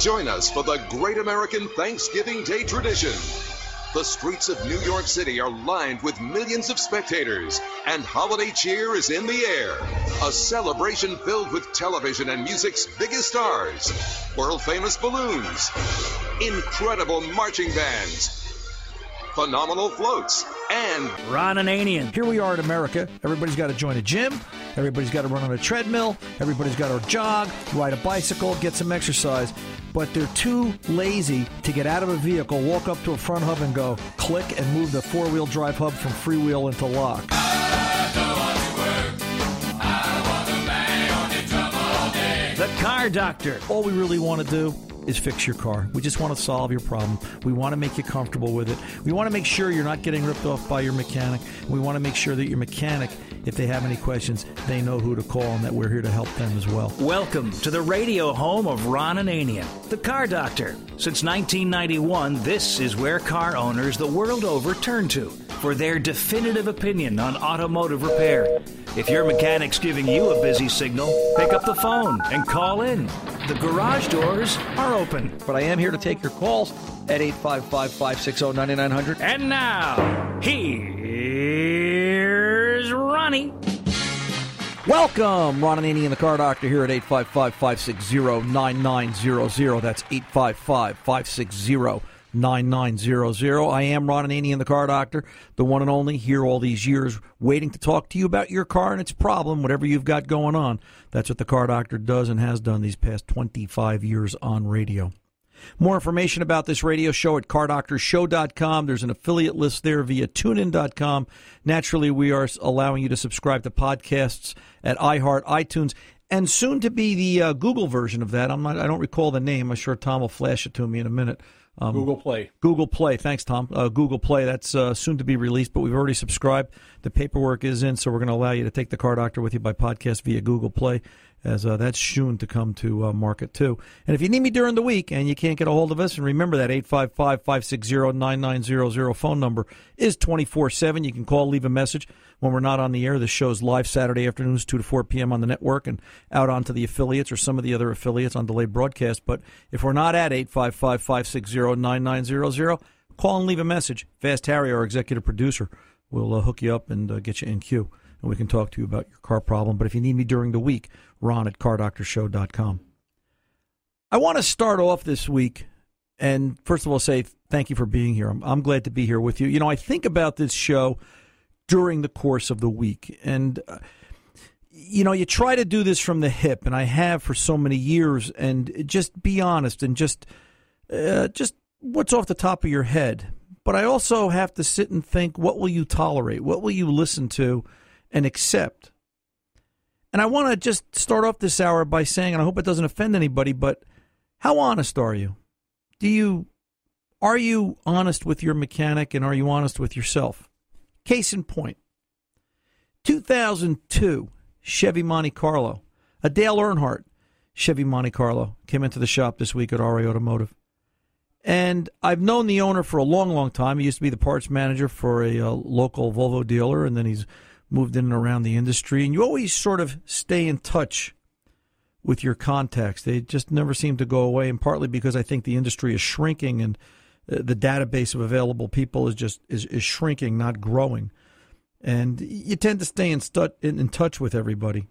Join us for the Great American Thanksgiving Day tradition. The streets of New York City are lined with millions of spectators, and holiday cheer is in the air. A celebration filled with television and music's biggest stars, world famous balloons, incredible marching bands, phenomenal floats, and Ron and Ananian. Here we are in America. Everybody's got to join a gym. Everybody's got to run on a treadmill. Everybody's got to jog, ride a bicycle, get some exercise. But they're too lazy to get out of a vehicle, walk up to a front hub, and go click and move the four wheel drive hub from freewheel into lock. The Car Doctor. All we really want to do is fix your car. We just want to solve your problem. We want to make you comfortable with it. We want to make sure you're not getting ripped off by your mechanic. We want to make sure that your mechanic, if they have any questions, they know who to call and that we're here to help them as well. Welcome to the radio home of Ron Ananian, the Car Doctor. Since 1991, this is where car owners the world over turn to for their definitive opinion on automotive repair. If your mechanic's giving you a busy signal, pick up the phone and call in. The garage doors are open. But I am here to take your calls at 855 560 9900. And now, here's Ronnie. Welcome, Ron Ananian and the Car Doctor here at 855 560 9900. That's 855 560 9900. I am Ron Ananian the Car Doctor, the one and only, here all these years, waiting to talk to you about your car and its problem, whatever you've got going on. That's what the Car Doctor does and has done these past 25 years on radio. More information about this radio show at cardoctorshow.com. There's an affiliate list there via tunein.com. Naturally, we are allowing you to subscribe to podcasts at iHeart, iTunes, and soon to be the uh, Google version of that. I'm not, I don't recall the name. I'm sure Tom will flash it to me in a minute. Um, Google Play. Google Play. Thanks, Tom. Uh, Google Play. That's uh, soon to be released, but we've already subscribed. The paperwork is in, so we're going to allow you to take the Car Doctor with you by podcast via Google Play, as uh, that's soon to come to uh, market too. And if you need me during the week and you can't get a hold of us, and remember that 855 560 9900 phone number is 24 7. You can call, leave a message when we're not on the air. This show's live Saturday afternoons, 2 to 4 p.m. on the network and out onto the affiliates or some of the other affiliates on delayed broadcast. But if we're not at 855 560 9900, call and leave a message. Fast Harry, our executive producer, will uh, hook you up and uh, get you in queue. And we can talk to you about your car problem. But if you need me during the week, ron at cardoctorshow.com. I want to start off this week and first of all say thank you for being here. I'm, I'm glad to be here with you. You know, I think about this show during the course of the week. And, uh, you know, you try to do this from the hip, and I have for so many years, and just be honest and just, uh, just what's off the top of your head. But I also have to sit and think, what will you tolerate? What will you listen to and accept? And I want to just start off this hour by saying, and I hope it doesn't offend anybody, but how honest are you? Do you, are you honest with your mechanic and are you honest with yourself? Case in point 2002 Chevy Monte Carlo, a Dale Earnhardt Chevy Monte Carlo came into the shop this week at RA Automotive. And I've known the owner for a long, long time. He used to be the parts manager for a, uh, local Volvo dealer, and then he's moved in and around the industry. And you always sort of stay in touch with your contacts. They just never seem to go away, and partly because I think the industry is shrinking and uh, the database of available people is just is, is shrinking, not growing. And you tend to stay in, stu- in, in touch with everybody.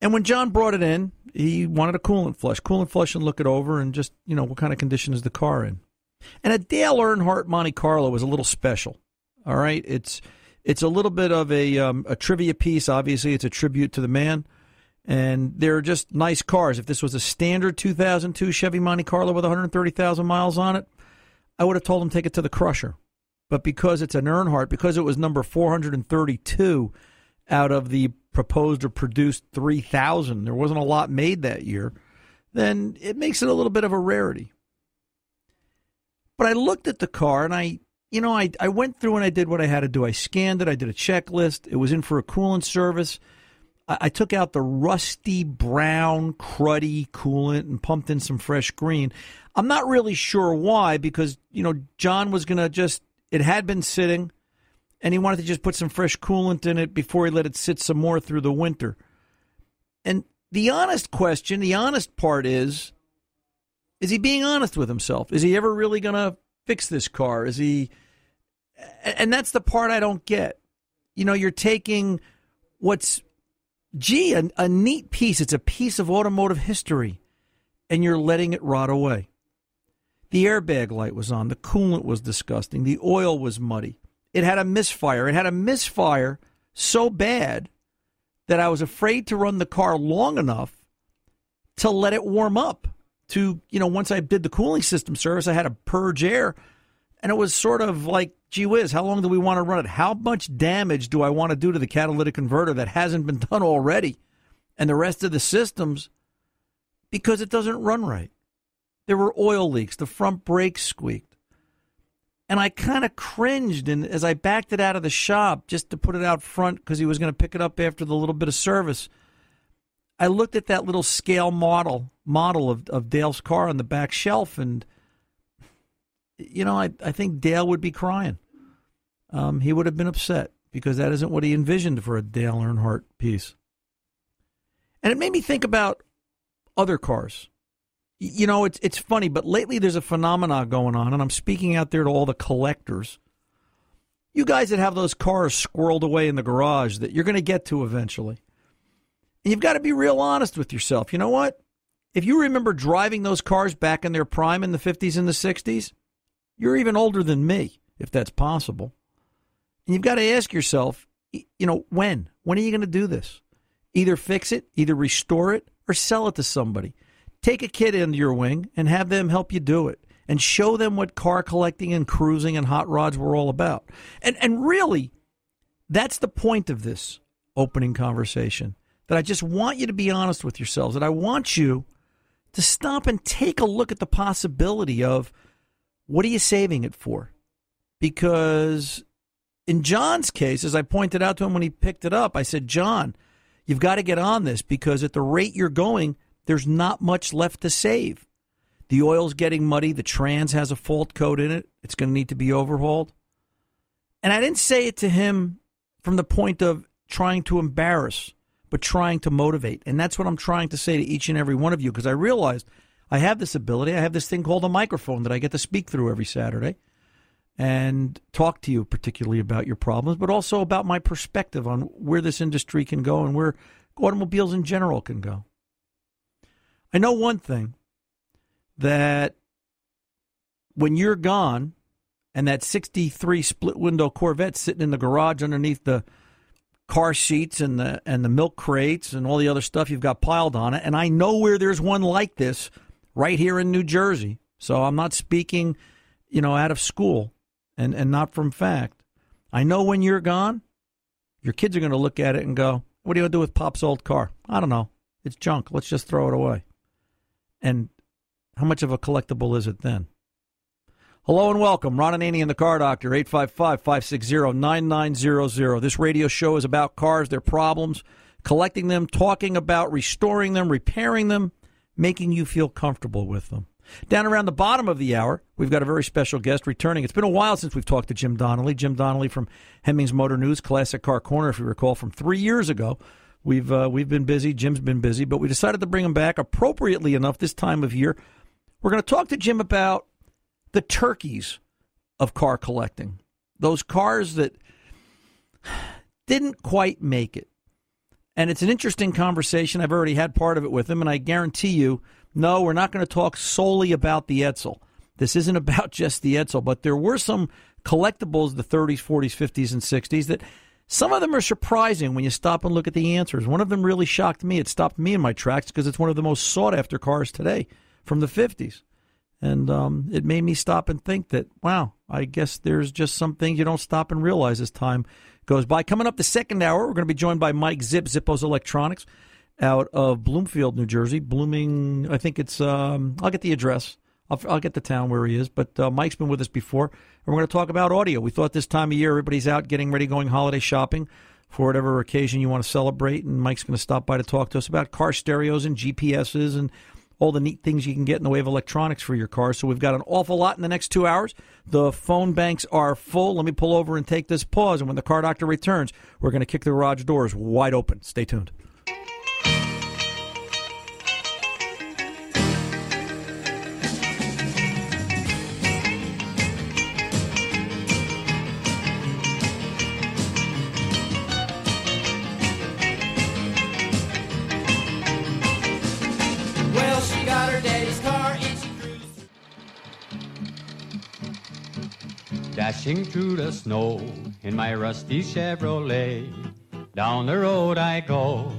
And when John brought it in, he wanted a coolant flush, coolant flush, and look it over, and just you know what kind of condition is the car in. And a Dale Earnhardt Monte Carlo is a little special. All right, it's it's a little bit of a um, a trivia piece. Obviously, it's a tribute to the man and they're just nice cars. If this was a standard 2002 Chevy Monte Carlo with 130,000 miles on it, I would have told him take it to the crusher. But because it's an Earnhardt, because it was number 432 out of the proposed or produced 3,000, there wasn't a lot made that year, then it makes it a little bit of a rarity. But I looked at the car and I, you know, I, I went through and I did what I had to do. I scanned it, I did a checklist. It was in for a coolant service. I took out the rusty brown cruddy coolant and pumped in some fresh green. I'm not really sure why because you know John was going to just it had been sitting and he wanted to just put some fresh coolant in it before he let it sit some more through the winter. And the honest question, the honest part is Is he being honest with himself? Is he ever really going to fix this car? Is he. And that's the part I don't get. You know, you're taking what's, gee, a, a neat piece. It's a piece of automotive history, and you're letting it rot away. The airbag light was on. The coolant was disgusting. The oil was muddy. It had a misfire. It had a misfire so bad that I was afraid to run the car long enough to let it warm up. To, you know, once I did the cooling system service, I had to purge air. And it was sort of like, gee whiz, how long do we want to run it? How much damage do I want to do to the catalytic converter that hasn't been done already? And the rest of the systems, because it doesn't run right. There were oil leaks. The front brakes squeaked. And I kind of cringed and as I backed it out of the shop just to put it out front because he was going to pick it up after the little bit of service. I looked at that little scale model model of, of Dale's car on the back shelf, and you know, I, I think Dale would be crying. Um, he would have been upset because that isn't what he envisioned for a Dale Earnhardt piece. And it made me think about other cars. You know, it's it's funny, but lately there's a phenomenon going on, and I'm speaking out there to all the collectors. You guys that have those cars squirreled away in the garage that you're going to get to eventually. And you've got to be real honest with yourself. You know what? If you remember driving those cars back in their prime in the 50s and the 60s, you're even older than me, if that's possible. And you've got to ask yourself, you know, when? When are you going to do this? Either fix it, either restore it, or sell it to somebody. Take a kid under your wing and have them help you do it and show them what car collecting and cruising and hot rods were all about. And and really, that's the point of this opening conversation that I just want you to be honest with yourselves, that I want you to stop and take a look at the possibility of what are you saving it for? Because in John's case, as I pointed out to him when he picked it up, I said, John, you've got to get on this because at the rate you're going, there's not much left to save. The oil's getting muddy. The trans has a fault code in it. It's going to need to be overhauled. And I didn't say it to him from the point of trying to embarrass but trying to motivate. And that's what I'm trying to say to each and every one of you because I realized I have this ability. I have this thing called a microphone that I get to speak through every Saturday and talk to you particularly about your problems, but also about my perspective on where this industry can go and where automobiles in general can go. I know one thing that when you're gone and that 63 split window Corvette sitting in the garage underneath the car seats and the and the milk crates and all the other stuff you've got piled on it. And I know where there's one like this right here in New Jersey. So I'm not speaking, you know, out of school and, and not from fact. I know when you're gone, your kids are going to look at it and go, What are you going to do with Pop's old car? I don't know. It's junk. Let's just throw it away. And how much of a collectible is it then? Hello and welcome. Ron Ananian and the Car Doctor, 855 560 9900. This radio show is about cars, their problems, collecting them, talking about restoring them, repairing them, making you feel comfortable with them. Down around the bottom of the hour, we've got a very special guest returning. It's been a while since we've talked to Jim Donnelly. Jim Donnelly from Hemmings Motor News, Classic Car Corner, if you recall, from three years ago. We've uh, we've been busy. Jim's been busy, but we decided to bring him back appropriately enough this time of year. We're going to talk to Jim about the turkeys of car collecting, those cars that didn't quite make it. And it's an interesting conversation. I've already had part of it with him, and I guarantee you, no, we're not going to talk solely about the Edsel. This isn't about just the Edsel, but there were some collectibles, the 30s, 40s, 50s, and 60s, that some of them are surprising when you stop and look at the answers. One of them really shocked me. It stopped me in my tracks because it's one of the most sought after cars today from the 50s. And um, it made me stop and think that, wow, I guess there's just some things you don't stop and realize as time goes by. Coming up the second hour, we're going to be joined by Mike Zip, Zippos Electronics, out of Bloomfield, New Jersey. Blooming, I think it's, um, I'll get the address. I'll, I'll, get the town where he is. But uh, Mike's been with us before, and we're going to talk about audio. We thought this time of year, everybody's out getting ready, going holiday shopping for whatever occasion you want to celebrate, and Mike's going to stop by to talk to us about car stereos and GPSs and all the neat things you can get in the way of electronics for your car. So we've got an awful lot in the next two hours. The phone banks are full. Let me pull over and take this pause. And when the car doctor returns, we're going to kick the garage doors wide open. Stay tuned. Dashing through the snow in my rusty Chevrolet. Down the road I go,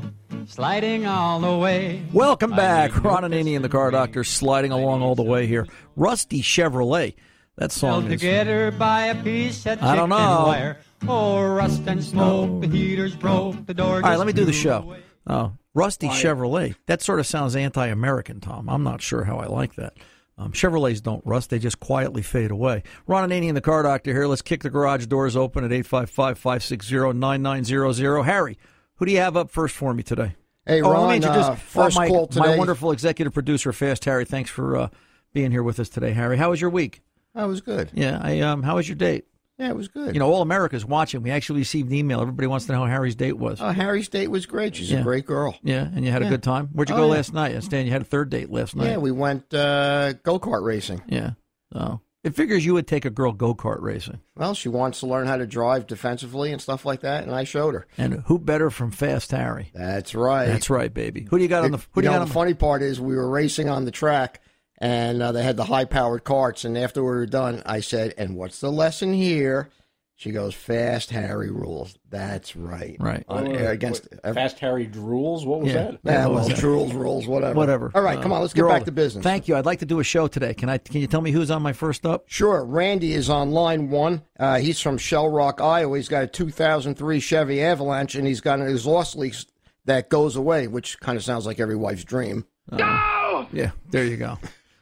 sliding all the way. Welcome back. Ron and Ron Ananian and the Car Doctor sliding along all the way here. Rusty Chevrolet. That Held song is. together by a piece of I don't know. wire. Oh, rust and smoke, the heaters broke, the door All right, let me do the show. Oh, Rusty Chevrolet. That sort of sounds anti-American, Tom. I'm not sure how I like that. Um, Chevrolets don't rust; they just quietly fade away. Ron and Ananian the Car Doctor here. Let's kick the garage doors open at 855-560-9900. Harry, who do you have up first for me today? Hey, oh, Ron, let me introduce uh, first oh, my, call my wonderful executive producer, Fast Harry. Thanks for uh, being here with us today, Harry. How was your week? That was good. Yeah, I um, how was your date? Yeah, it was good. You know, all America's watching. We actually received an email. Everybody wants to know how Harry's date was. uh, Harry's date was great. She's Yeah. a great girl. yeah, and you had a good time. Where'd you Oh, go yeah. last night? I understand you had a third date last night. Yeah, we went uh, go kart racing. Yeah. Oh. It figures you would take a girl go kart racing. Well, she wants to learn how to drive defensively and stuff like that, and I showed her. And who better from Fast Harry? That's right. That's right, baby. Who do you got on the who you do you know, got on the funny part is we were racing on the track, and uh, they had the high-powered carts. And after we were done, I said, "And what's the lesson here?" She goes, "Fast Harry rules." That's right. Right. On, Wait, uh, against wait, Fast Harry drools. What was Yeah. that? Yeah, well, was that? rules, rules, whatever. whatever. All right, Uh, come on, let's get back all- to business. Thank you. I'd like to do a show today. Can I can you tell me who's on my first up? Sure. Randy is on line one. Uh, he's from Shell Rock, Iowa. He's got a 2003 Chevy Avalanche, and he's got an exhaust leak that goes away, which kind of sounds like every wife's dream. No. Yeah, there you go.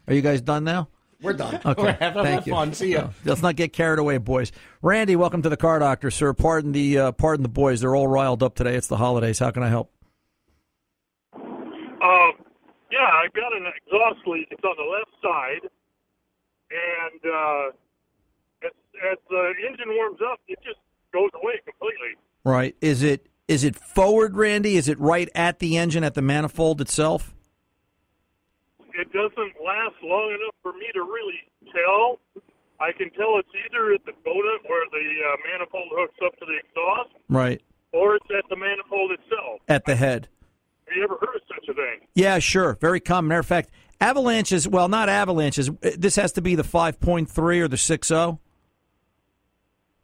Are you guys done now? We're done. Okay. Have Thank you. fun. See ya. Let's not get carried away, boys. Randy, welcome to the car doctor, sir. Pardon the uh, pardon the boys. They're all riled up today. It's the holidays. How can I help? Um, yeah, I've got an exhaust leak. It's on the left side, and uh, as, as the engine warms up, it just goes away completely. Right. Is it is it forward, Randy? Is it right at the engine at the manifold itself? It doesn't last long enough for me to really tell. I can tell it's either at the donut where the uh, manifold hooks up to the exhaust, Right. or it's at the manifold itself. At the head. Have you ever heard of such a thing? Yeah, sure. Very common. Matter of fact, avalanches, well, not avalanches. This has to be the 5.3 or the oh? 6.0.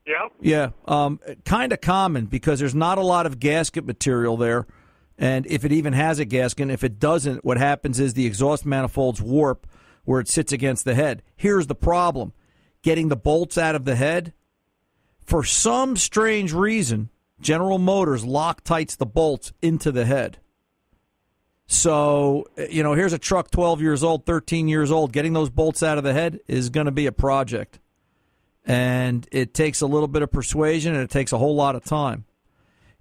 Yeah. Yeah, um, kind of common because there's not a lot of gasket material there, and if it even has a gasket, if it doesn't, what happens is the exhaust manifolds warp where it sits against the head. Here's the problem: getting the bolts out of the head. For some strange reason, General Motors Loctites the bolts into the head. So, eh, you know, here's a truck 12 years old, 13 years old. Getting those bolts out of the head is going to be a project and it takes a little bit of persuasion and it takes a whole lot of time.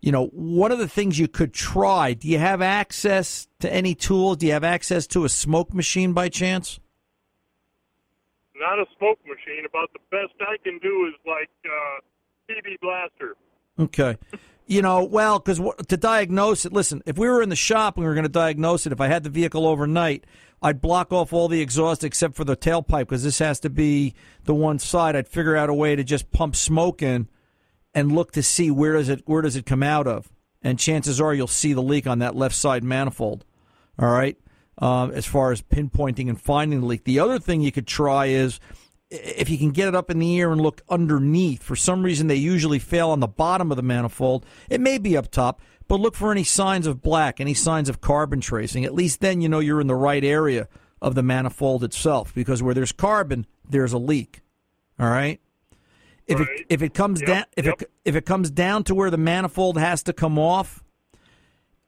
You know, one of the things you could try, do you have access to any tools? Do you have access to a smoke machine by chance? Not a smoke machine. About the best I can do is like uh, PB Blaster. Okay. You know, well, because to diagnose it, listen, if we were in the shop and we were going to diagnose it, if I had the vehicle overnight, I'd block off all the exhaust except for the tailpipe because this has to be the one side. I'd figure out a way to just pump smoke in and look to see where does it where does it come out of, and chances are you'll see the leak on that left side manifold. All right, um, as far as pinpointing and finding the leak. The other thing you could try is if you can get it up in the air and look underneath. For some reason, they usually fail on the bottom of the manifold. It may be up top, but look for any signs of black, any signs of carbon tracing. At least then you know you're in the right area of the manifold itself, because where there's carbon, there's a leak. All right. If Right. it if it comes Yep, down if yep. it if it comes down to where the manifold has to come off,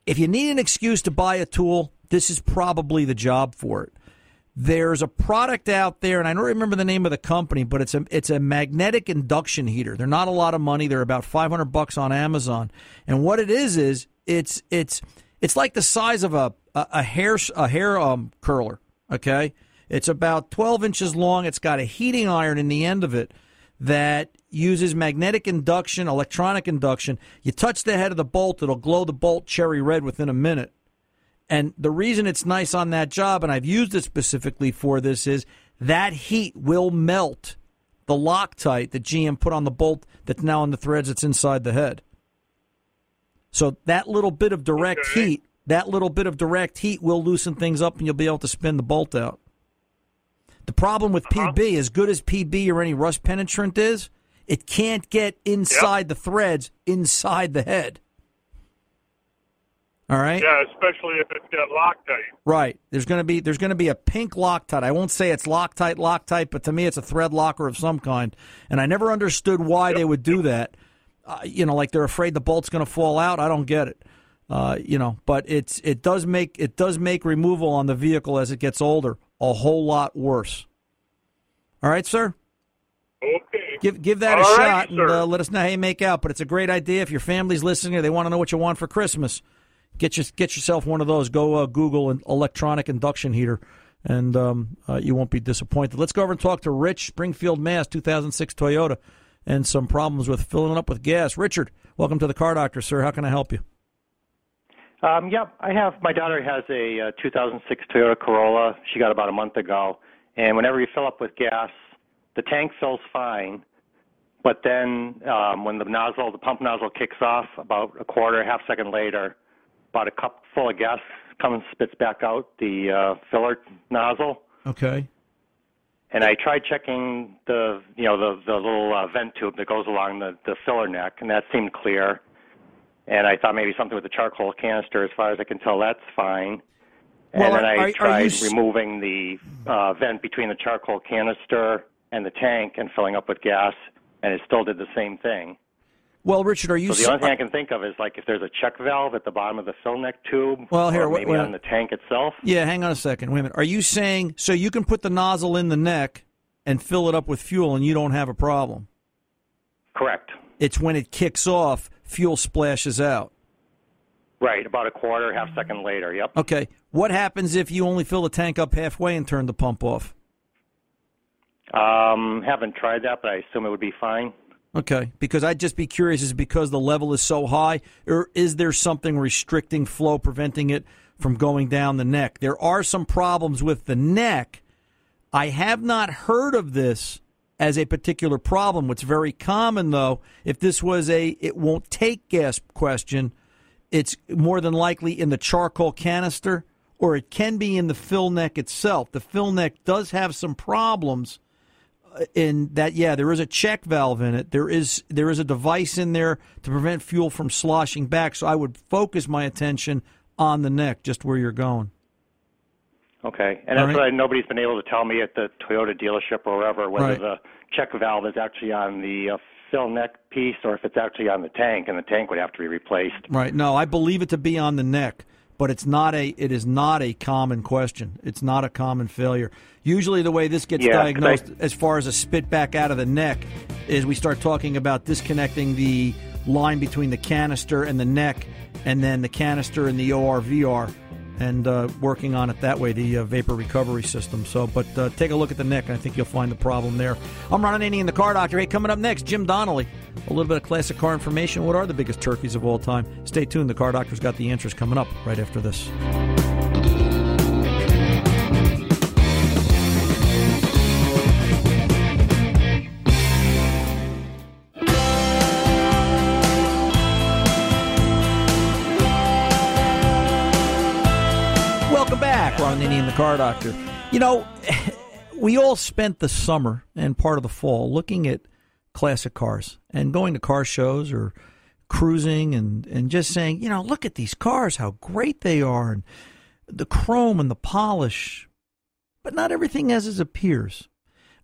if you need an excuse to buy a tool, this is probably the job for it. There's a product out there, and I don't remember the name of the company, but it's a it's a magnetic induction heater. They're not a lot of money. They're about 500 bucks on Amazon. And what it is is it's it's it's like the size of a a, a hair a hair um, curler. Okay, it's about 12 inches long. It's got a heating iron in the end of it that uses magnetic induction, electronic induction. You touch the head of the bolt, it'll glow the bolt cherry red within a minute. And the reason it's nice on that job, and I've used it specifically for this, is that heat will melt the Loctite that GM put on the bolt that's now on the threads that's inside the head. So that little bit of direct Okay. heat, that little bit of direct heat will loosen things up and you'll be able to spin the bolt out. Problem with PB, as good as PB or any rust penetrant is, it can't get inside the threads, inside the head. All right. Yeah, especially if it's got Loctite. Right. There's going to be there's going to be a pink Loctite. I won't say it's Loctite Loctite, but to me it's a thread locker of some kind. And I never understood why they would do that. Uh, you know, like they're afraid the bolt's going to fall out. I don't get it. Uh, you know, but it's it does make it does make removal on the vehicle as it gets older a whole lot worse. All right, sir. Okay. Give give that a All shot right, and uh, let us know how you make out. But it's a great idea if your family's listening or they want to know what you want for Christmas. Get your, get yourself one of those. Go uh, Google an electronic induction heater, and um, uh, you won't be disappointed. Let's go over and talk to Rich Springfield, Mass. 2006 Toyota, and some problems with filling it up with gas. Richard, welcome to the Car Doctor, sir. How can I help you? Um, yeah, I have. My daughter has a uh, 2006 Toyota Corolla. She got about a month ago, and whenever you fill up with gas, the tank fills fine, but then um, when the nozzle, the pump nozzle kicks off, about a quarter, half second later, about a cup full of gas comes spits back out the uh, filler nozzle. Okay. And I tried checking the, you know, the the little uh, vent tube that goes along the the filler neck, and that seemed clear. And I thought maybe something with the charcoal canister. As far as I can tell, that's fine. And Well, then are- I are- are tried you removing the uh, vent between the charcoal canister and the tank and filling up with gas, and it still did the same thing. Well, Richard, are you? So the only thing I can think of is like if there's a check valve at the bottom of the fill neck tube, Well, here, maybe wait. on the tank itself. Yeah, hang on a second. Wait a minute. Are you saying so you can put the nozzle in the neck and fill it up with fuel and you don't have a problem? Correct. It's when it kicks off, fuel splashes out. Right, about a quarter, half second later. Yep. Okay. What happens if you only fill the tank up halfway and turn the pump off? Um, haven't tried that, but I assume it would be fine. Okay. Because I'd just be curious is it because the level is so high or is there something restricting flow, preventing it from going down the neck? There are some problems with the neck. I have not heard of this as a particular problem. What's very common, though, if this was a it won't take gas question, it's more than likely in the charcoal canister or it can be in the fill neck itself. The fill neck does have some problems uh, in that yeah there is a check valve in it there is there is a device in there to prevent fuel from sloshing back so i would focus my attention on the neck just where you're going Okay, and All that's right. why nobody's been able to tell me at the Toyota dealership or wherever whether Right. the check valve is actually on the uh, fill neck piece or if it's actually on the tank, and the tank would have to be replaced. right no i believe it to be on the neck but it's not a it is not a common question it's not a common failure usually the way this gets Yeah, diagnosed as far as a spit back out of the neck is we start talking about disconnecting the line between the canister and the neck and then the canister and the orvr and uh, working on it that way, the uh, vapor recovery system. So, but uh, take a look at the neck, I think you'll find the problem there. I'm Ron Ananian in the Car Doctor. Hey, coming up next, Jim Donnelly. A little bit of classic car information. What are the biggest turkeys of all time? Stay tuned. The Car Doctor's got the answers coming up right after this. Ananian, the Car Doctor. You know, we all spent the summer and part of the fall looking at classic cars and going to car shows or cruising and, and just saying, you know, look at these cars, how great they are, and the chrome and the polish. But not everything as it appears.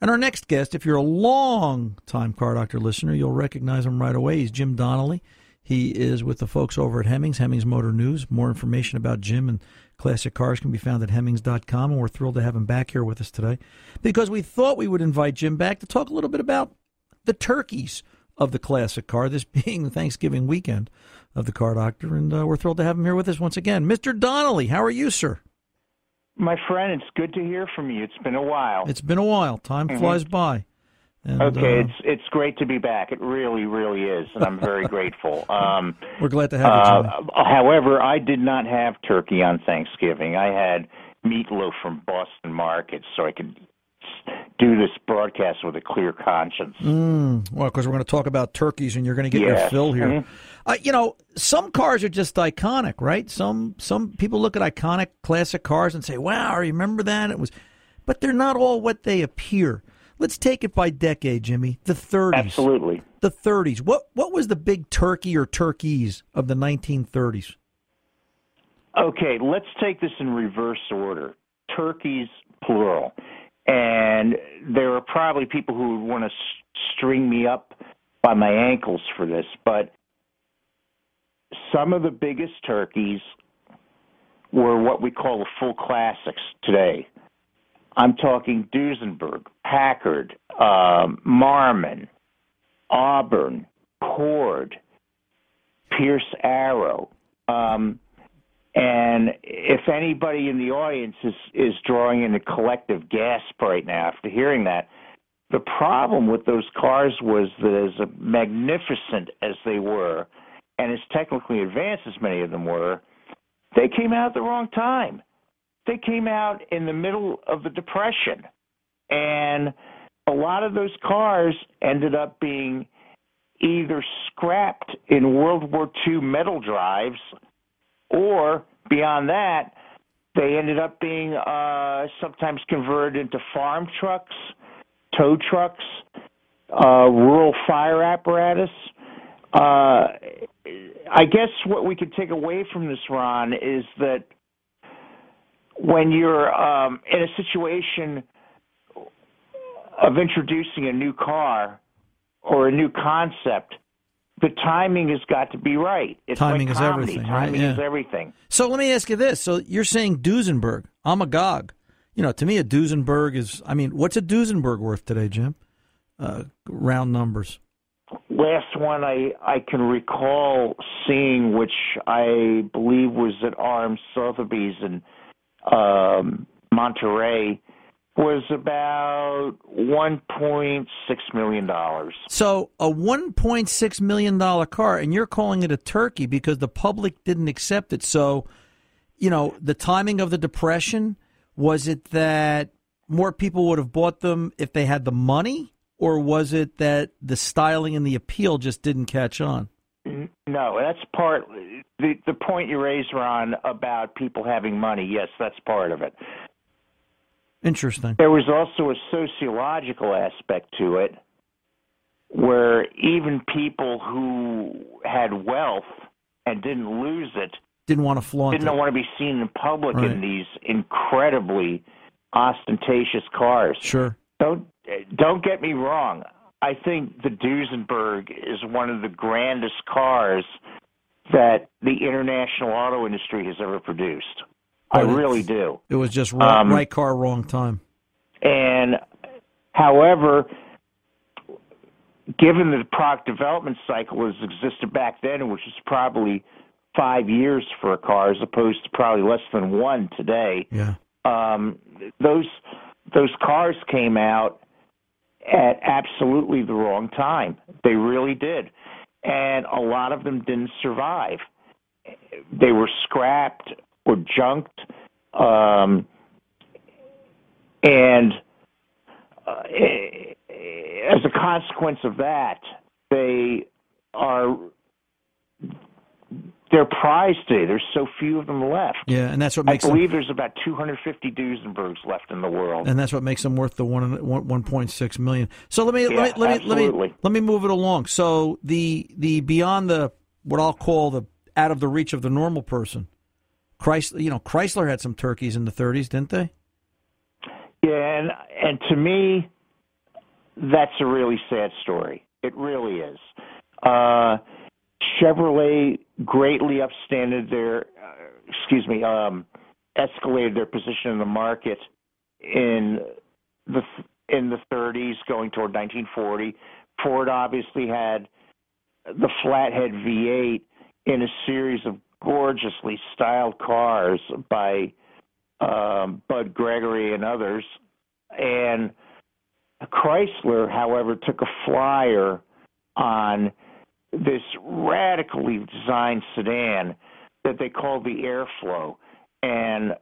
And our next guest, if you're a long time Car Doctor listener, you'll recognize him right away. He's Jim Donnelly. He is with the folks over at Hemmings, Hemmings Motor News. More information about Jim and classic cars can be found at Hemmings.com. And we're thrilled to have him back here with us today because we thought we would invite Jim back to talk a little bit about the turkeys of the classic car, this being the Thanksgiving weekend of the Car Doctor. And uh, we're thrilled to have him here with us once again. Mr. Donnelly, how are you, sir? My friend, it's good to hear from you. It's been a while. It's been a while. Time Mhm. flies by. And, okay, uh, it's it's great to be back. It really, really is, and I'm very grateful. Um, we're glad to have you, uh, however, I did not have turkey on Thanksgiving. I had meatloaf from Boston Market, so I could do this broadcast with a clear conscience. Mm, well, because we're going to talk about turkeys, and you're going to get your fill here. Mhm. Uh, you know, some cars are just iconic, right? Some some people look at iconic classic cars and say, "Wow, I remember that." It was, but they're not all what they appear. Let's take it by decade, Jimmy. The 30s. Absolutely. The 30s. What what was the big turkey or turkeys of the 1930s? Okay, let's take this in reverse order. Turkeys, plural. And there are probably people who would want to string me up by my ankles for this, but some of the biggest turkeys were what we call the full classics today. I'm talking Duesenberg, Packard, um, Marmon, Auburn, Cord, Pierce Arrow. Um, and if anybody in the audience is, is drawing in a collective gasp right now after hearing that, the problem with those cars was that as magnificent as they were, and as technically advanced as many of them were, they came out at the wrong time. They came out in the middle of the Depression. And a lot of those cars ended up being either scrapped in World War II metal drives or beyond that, they ended up being uh, sometimes converted into farm trucks, tow trucks, uh, rural fire apparatus. Uh, I guess what we could take away from this, Ron, is that when you're um, in a situation of introducing a new car or a new concept, the timing has got to be right. It's timing like is comedy. everything. Timing right? is everything. So let me ask you this. So you're saying Duesenberg, I'm agog. You know, to me, a Duesenberg is, I mean, what's a Duesenberg worth today, Jim? Uh, round numbers. Last one I I can recall seeing, which I believe was at RM Sotheby's in um, Monterey, was about one point six million dollars. So a 1.6 million dollar car, and you're calling it a turkey because the public didn't accept it. So, you know, the timing of the depression was it that more people would have bought them if they had the money, or was it that the styling and the appeal just didn't catch on? No, that's part. The the point you raised, Ron, about people having money. Yes, that's part of it. Interesting. There was also a sociological aspect to it, where even people who had wealth and didn't lose it Didn't want to flaunt didn't it. want to be seen in public Right. in these incredibly ostentatious cars. Sure. Don't don't get me wrong. I think the Duesenberg is one of the grandest cars that the international auto industry has ever produced. I really do. It was just right, Um, right car, wrong time. And however, given the product development cycle as existed back then, which is probably five years for a car as opposed to probably less than one today, Yeah. um, those those cars came out at absolutely the wrong time. They really did, and a lot of them didn't survive. They were scrapped or junked, um, and uh, as a consequence of that, they are they're prized today. There's so few of them left. Yeah, and that's what I makes them, believe there's about 250 Duesenbergs left in the world. and that's what makes them worth the one one point six million. So let me Yeah, let me let me let me let me move it along. So the the beyond the what I'll call the out of the reach of the normal person. Chrysler, you know, Chrysler had some turkeys in the 30s, didn't they? Yeah, and and to me, that's a really sad story. It really is. Uh, Chevrolet greatly upstanded their, uh, excuse me, um, escalated their position in the market in the in the 30s, going toward 1940. Ford obviously had the flathead V8 in a series of gorgeously styled cars by um, Bud Gregorie and others. And Chrysler, however, took a flyer on this radically designed sedan that they called the Airflow. And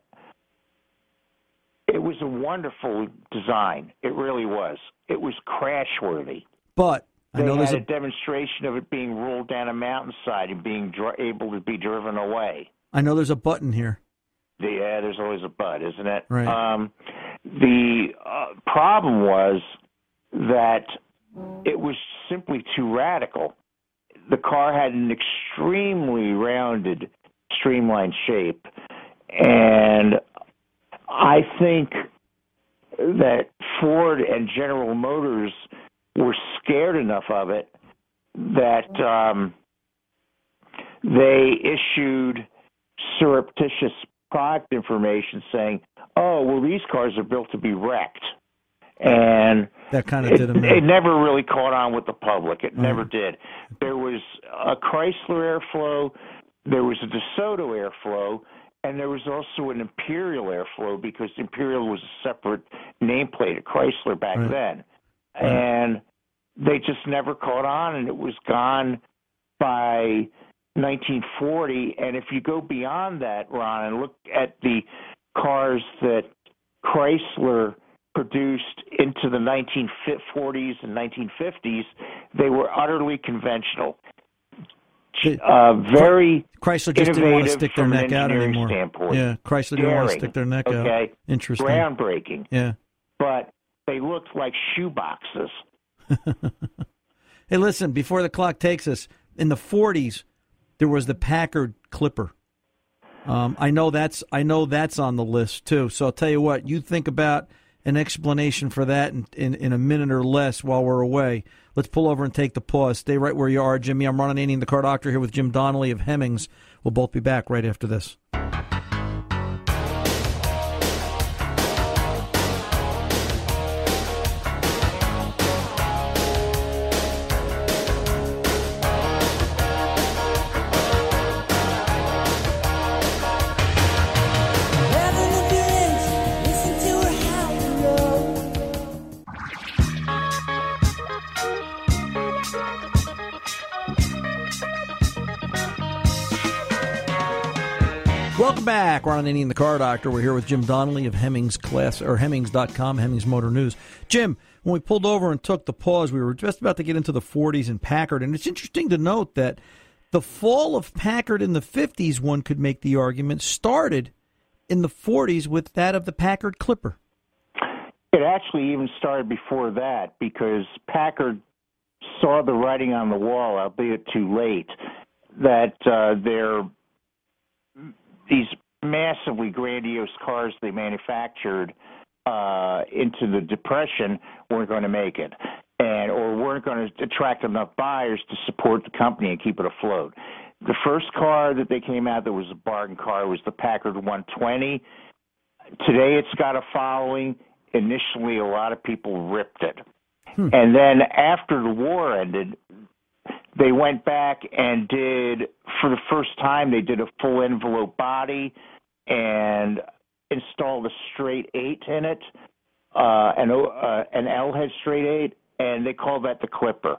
it was a wonderful design. It really was. It was crash worthy. But I They know had there's a a demonstration of it being rolled down a mountainside and being dr- able to be driven away. I know there's a button here. Yeah, there's always a but, isn't it? Right. Um, the uh, problem was that it was simply too radical. The car had an extremely rounded, streamlined shape, and I think that Ford and General Motors were scared enough of it that um, they issued surreptitious product information saying, "Oh, well, these cars are built to be wrecked," and That kind of it, did it never really caught on with the public. It Mm. never did. There was a Chrysler airflow, there was a DeSoto airflow, and there was also an Imperial airflow because Imperial was a separate nameplate at Chrysler back Right. then. And they just never caught on, and it was gone by 1940. And if you go beyond that, Ron, and look at the cars that Chrysler produced into the 1940s and 1950s, they were utterly conventional. Uh, very Chrysler just didn't want to stick their from neck out anymore. standpoint. Yeah, Chrysler didn't want to stick their neck okay? out. Interesting. groundbreaking, Yeah. but they looked like shoe boxes. Hey, listen, before the clock takes us, in the 40s, there was the Packard Clipper. Um, I know that's I know that's on the list too. So I'll tell you what, you think about an explanation for that in, in, in a minute or less while we're away. Let's pull over and take the pause. Stay right where you are, Jimmy. I'm Ron Ananian, the car doctor, here with Jim Donnelly of Hemmings. We'll both be back right after this. Welcome back. Ron Ananian, the car doctor. We're here with Jim Donnelly of Hemmings Class or Hemmings.com, Hemmings Motor News. Jim, when we pulled over and took the pause, we were just about to get into the 40s and Packard, and it's interesting to note that the fall of Packard in the 50s, one could make the argument, started in the 40s with that of the Packard Clipper. It actually even started before that because Packard saw the writing on the wall, albeit too late, that uh, their these massively grandiose cars they manufactured uh, into the depression weren't going to make it, and or weren't going to attract enough buyers to support the company and keep it afloat. The first car that they came out that was a bargain car was the Packard 120. Today it's got a following. Initially, a lot of people ripped it. And then after the war ended, they went back and did, for the first time, they did a full envelope body and installed a straight eight in it, uh, an, uh, an L head straight eight, and they called that the Clipper.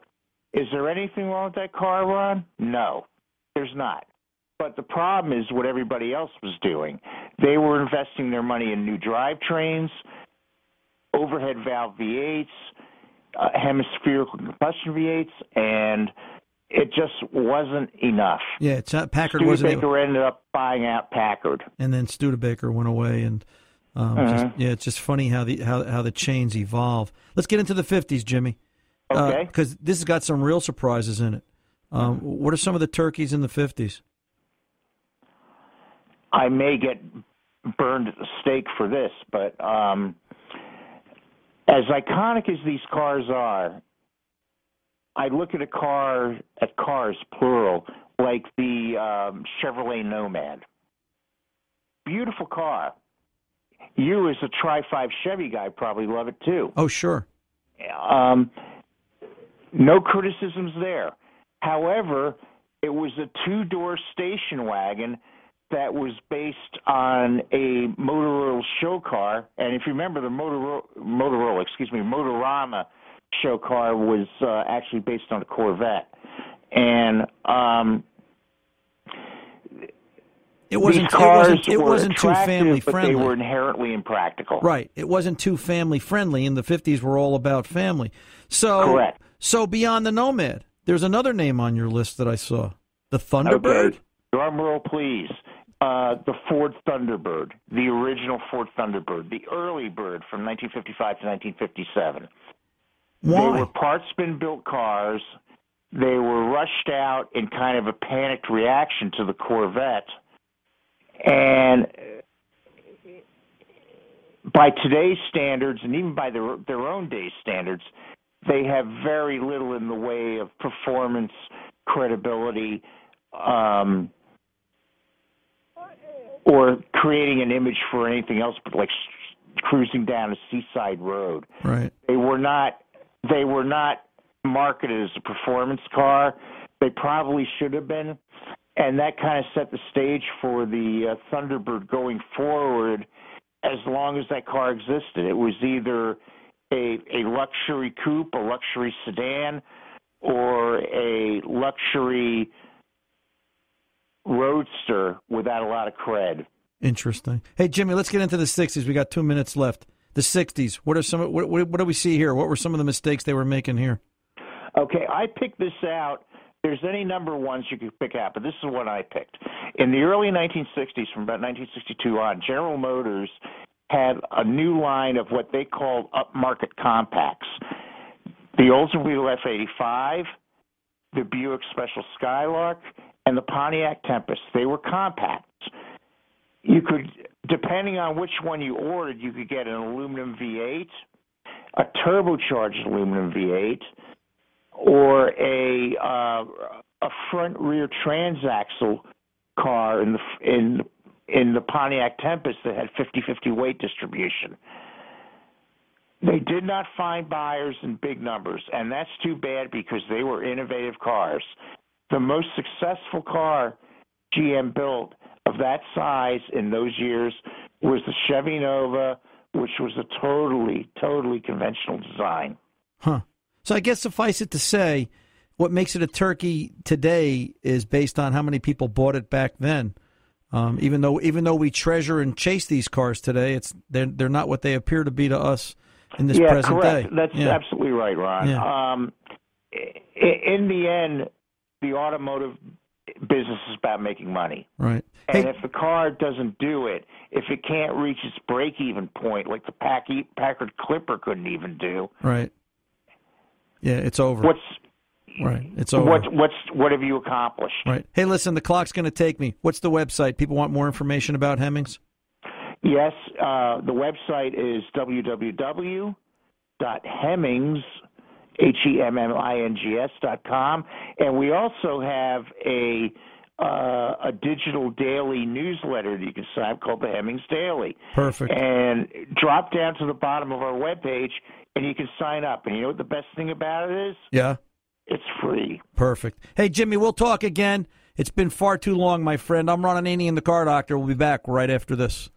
Is there anything wrong with that car, Ron? No, there's not. But the problem is what everybody else was doing. They were investing their money in new drivetrains, overhead valve V8s, uh, hemispherical combustion V8s, and it just wasn't enough. Yeah, Packard wasn't Studebaker ended up buying out Packard. and then Studebaker went away, and um, Uh-huh. just, yeah, it's just funny how the how how the chains evolve. Let's get into the 50s, Jimmy. Okay. because this has got some real surprises in it. Um, what are some of the turkeys in the fifties? I may get burned at the stake for this, but um, as iconic as these cars are, I look at a car at cars plural like the um, Chevrolet Nomad. Beautiful car. You, as a Tri Five Chevy guy, probably love it too. Oh, sure. Um, no criticisms there. However, it was a two door station wagon that was based on a Motorola show car. And if you remember, the Motorola, Motorola excuse me, Motorama show car was uh, actually based on a Corvette. And um, It wasn't. it wasn't. It wasn't too family but friendly. They were inherently impractical. Right. It wasn't too family friendly. In the fifties, were all about family. So Correct. So beyond the Nomad, there's another name on your list that I saw. The Thunderbird. Okay. Drum roll, please. uh, the Ford Thunderbird, the original Ford Thunderbird, the early bird from 1955 to 1957. Why? They were parts bin built cars. They were rushed out in kind of a panicked reaction to the Corvette. And by today's standards, and even by their, their own day's standards, they have very little in the way of performance, credibility, um, or creating an image for anything else but like cruising down a seaside road. Right. They were not they were not marketed as a performance car. They probably should have been, and that kind of set the stage for the uh, Thunderbird going forward. As long as that car existed, it was either a a luxury coupe, a luxury sedan, or a luxury roadster without a lot of cred. Interesting. Hey, Jimmy, let's get into the 60s. We got two minutes left. The 60s. What are some? What, what, what do we see here? What were some of the mistakes they were making here? Okay, I picked this out. There's any number of ones you could pick out, but this is what I picked. In the early 1960s, from about 1962 on, General Motors had a new line of what they called upmarket compacts. The Oldsmobile F85, the Buick Special Skylark, and the Pontiac Tempest. They were compacts. You could, depending on which one you ordered, you could get an aluminum V8, a turbocharged aluminum V8, or a uh, a front rear transaxle car in the in in the Pontiac Tempest that had 50-50 weight distribution. They did not find buyers in big numbers, and that's too bad because they were innovative cars. The most successful car GM built of that size in those years was the Chevy Nova, which was a totally, totally conventional design. Huh. So I guess suffice it to say, what makes it a turkey today is based on how many people bought it back then. Um, even though even though we treasure and chase these cars today, it's they're they're not what they appear to be to us in this yeah, present correct. day. That's yeah. absolutely right, Ron. Yeah. Um, in the end, the automotive business is about making money. right. And Hey, if the car doesn't do it, if it can't reach its break-even point, like the Pack- Packard Clipper couldn't even do, right. Yeah, it's over. what's right. It's over. what what's what have you accomplished? Right. Hey, listen, the clock's going to take me. What's the website? People want more information about Hemmings. Yes, uh, the website is www.hemmings, H-E-M-M-I-N-G-S dot com, and we also have a uh, a digital daily newsletter that you can sign up called the Hemmings Daily. Perfect. And drop down to the bottom of our webpage, and you can sign up. And you know what the best thing about it is? Yeah. It's free. Perfect. Hey, Jimmy, we'll talk again. It's been far too long, my friend. I'm Ron Ananian, the car doctor. We'll be back right after this.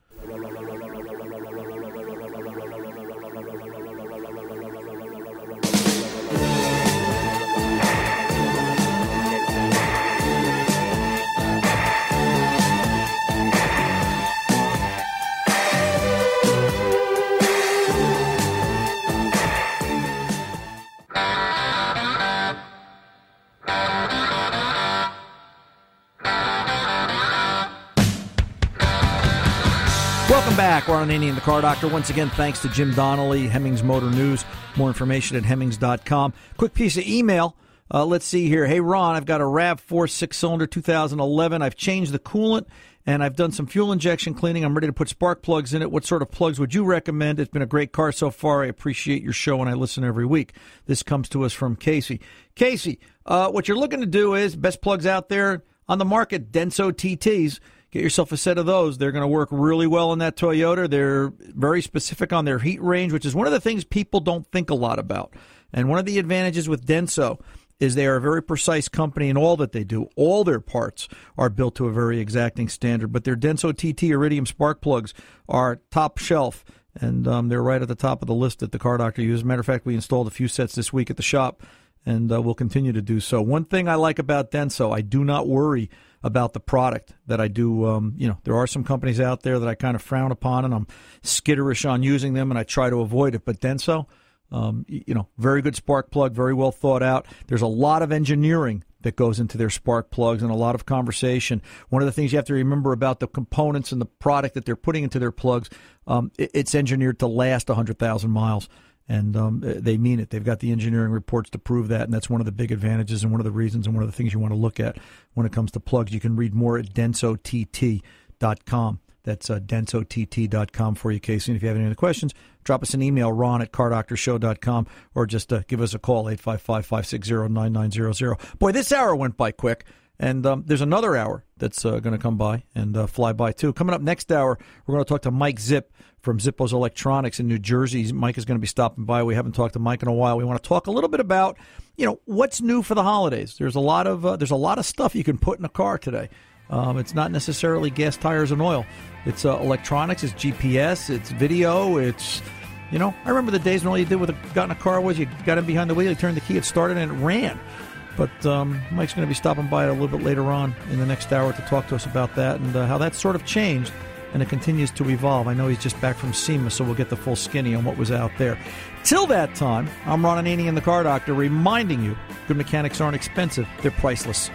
Back. We're Ananian, the car doctor. Once again, thanks to Jim Donnelly, Hemmings Motor News. More information at Hemmings.com. Quick piece of email. Uh, let's see here. Hey, Ron, I've got a RAV4 six cylinder 2011. I've changed the coolant and I've done some fuel injection cleaning. I'm ready to put spark plugs in it. What sort of plugs would you recommend? It's been a great car so far. I appreciate your show and I listen every week. This comes to us from Casey. Casey, uh, what you're looking to do is best plugs out there on the market, Denso TTs. Get yourself a set of those. They're going to work really well in that Toyota. They're very specific on their heat range, which is one of the things people don't think a lot about. And one of the advantages with Denso is they are a very precise company in all that they do. All their parts are built to a very exacting standard, but their Denso TT Iridium spark plugs are top shelf, and um, they're right at the top of the list that the car doctor uses. As a matter of fact, we installed a few sets this week at the shop, and uh, we'll continue to do so. One thing I like about Denso, I do not worry about the product that I do. Um, you know, there are some companies out there that I kind of frown upon, and I'm skitterish on using them, and I try to avoid it. But Denso, um, you know, very good spark plug, very well thought out. There's a lot of engineering that goes into their spark plugs and a lot of conversation. One of the things you have to remember about the components and the product that they're putting into their plugs, um, it, it's engineered to last 100,000 miles. And um, they mean it. They've got the engineering reports to prove that, and that's one of the big advantages and one of the reasons and one of the things you want to look at when it comes to plugs. You can read more at densott.com. That's uh, densott.com for you, Casey. And if you have any other questions, drop us an email, ron at cardoctorshow.com, or just uh, give us a call, 855 560 9900. Boy, this hour went by quick. And um, there's another hour that's uh, going to come by and uh, fly by too. Coming up next hour, we're going to talk to Mike Zip from Zippos Electronics in New Jersey. Mike is going to be stopping by. We haven't talked to Mike in a while. We want to talk a little bit about, you know, what's new for the holidays. There's a lot of uh, there's a lot of stuff you can put in a car today. Um, it's not necessarily gas, tires, and oil. It's uh, electronics. It's GPS. It's video. It's you know, I remember the days when all you did with a, got in a car was you got in behind the wheel, you turned the key, it started, and it ran. But um, Mike's going to be stopping by a little bit later on in the next hour to talk to us about that and uh, how that's sort of changed and it continues to evolve. I know he's just back from SEMA, so we'll get the full skinny on what was out there. Till that time, I'm Ron Ananian, the Car Doctor, reminding you good mechanics aren't expensive, they're priceless.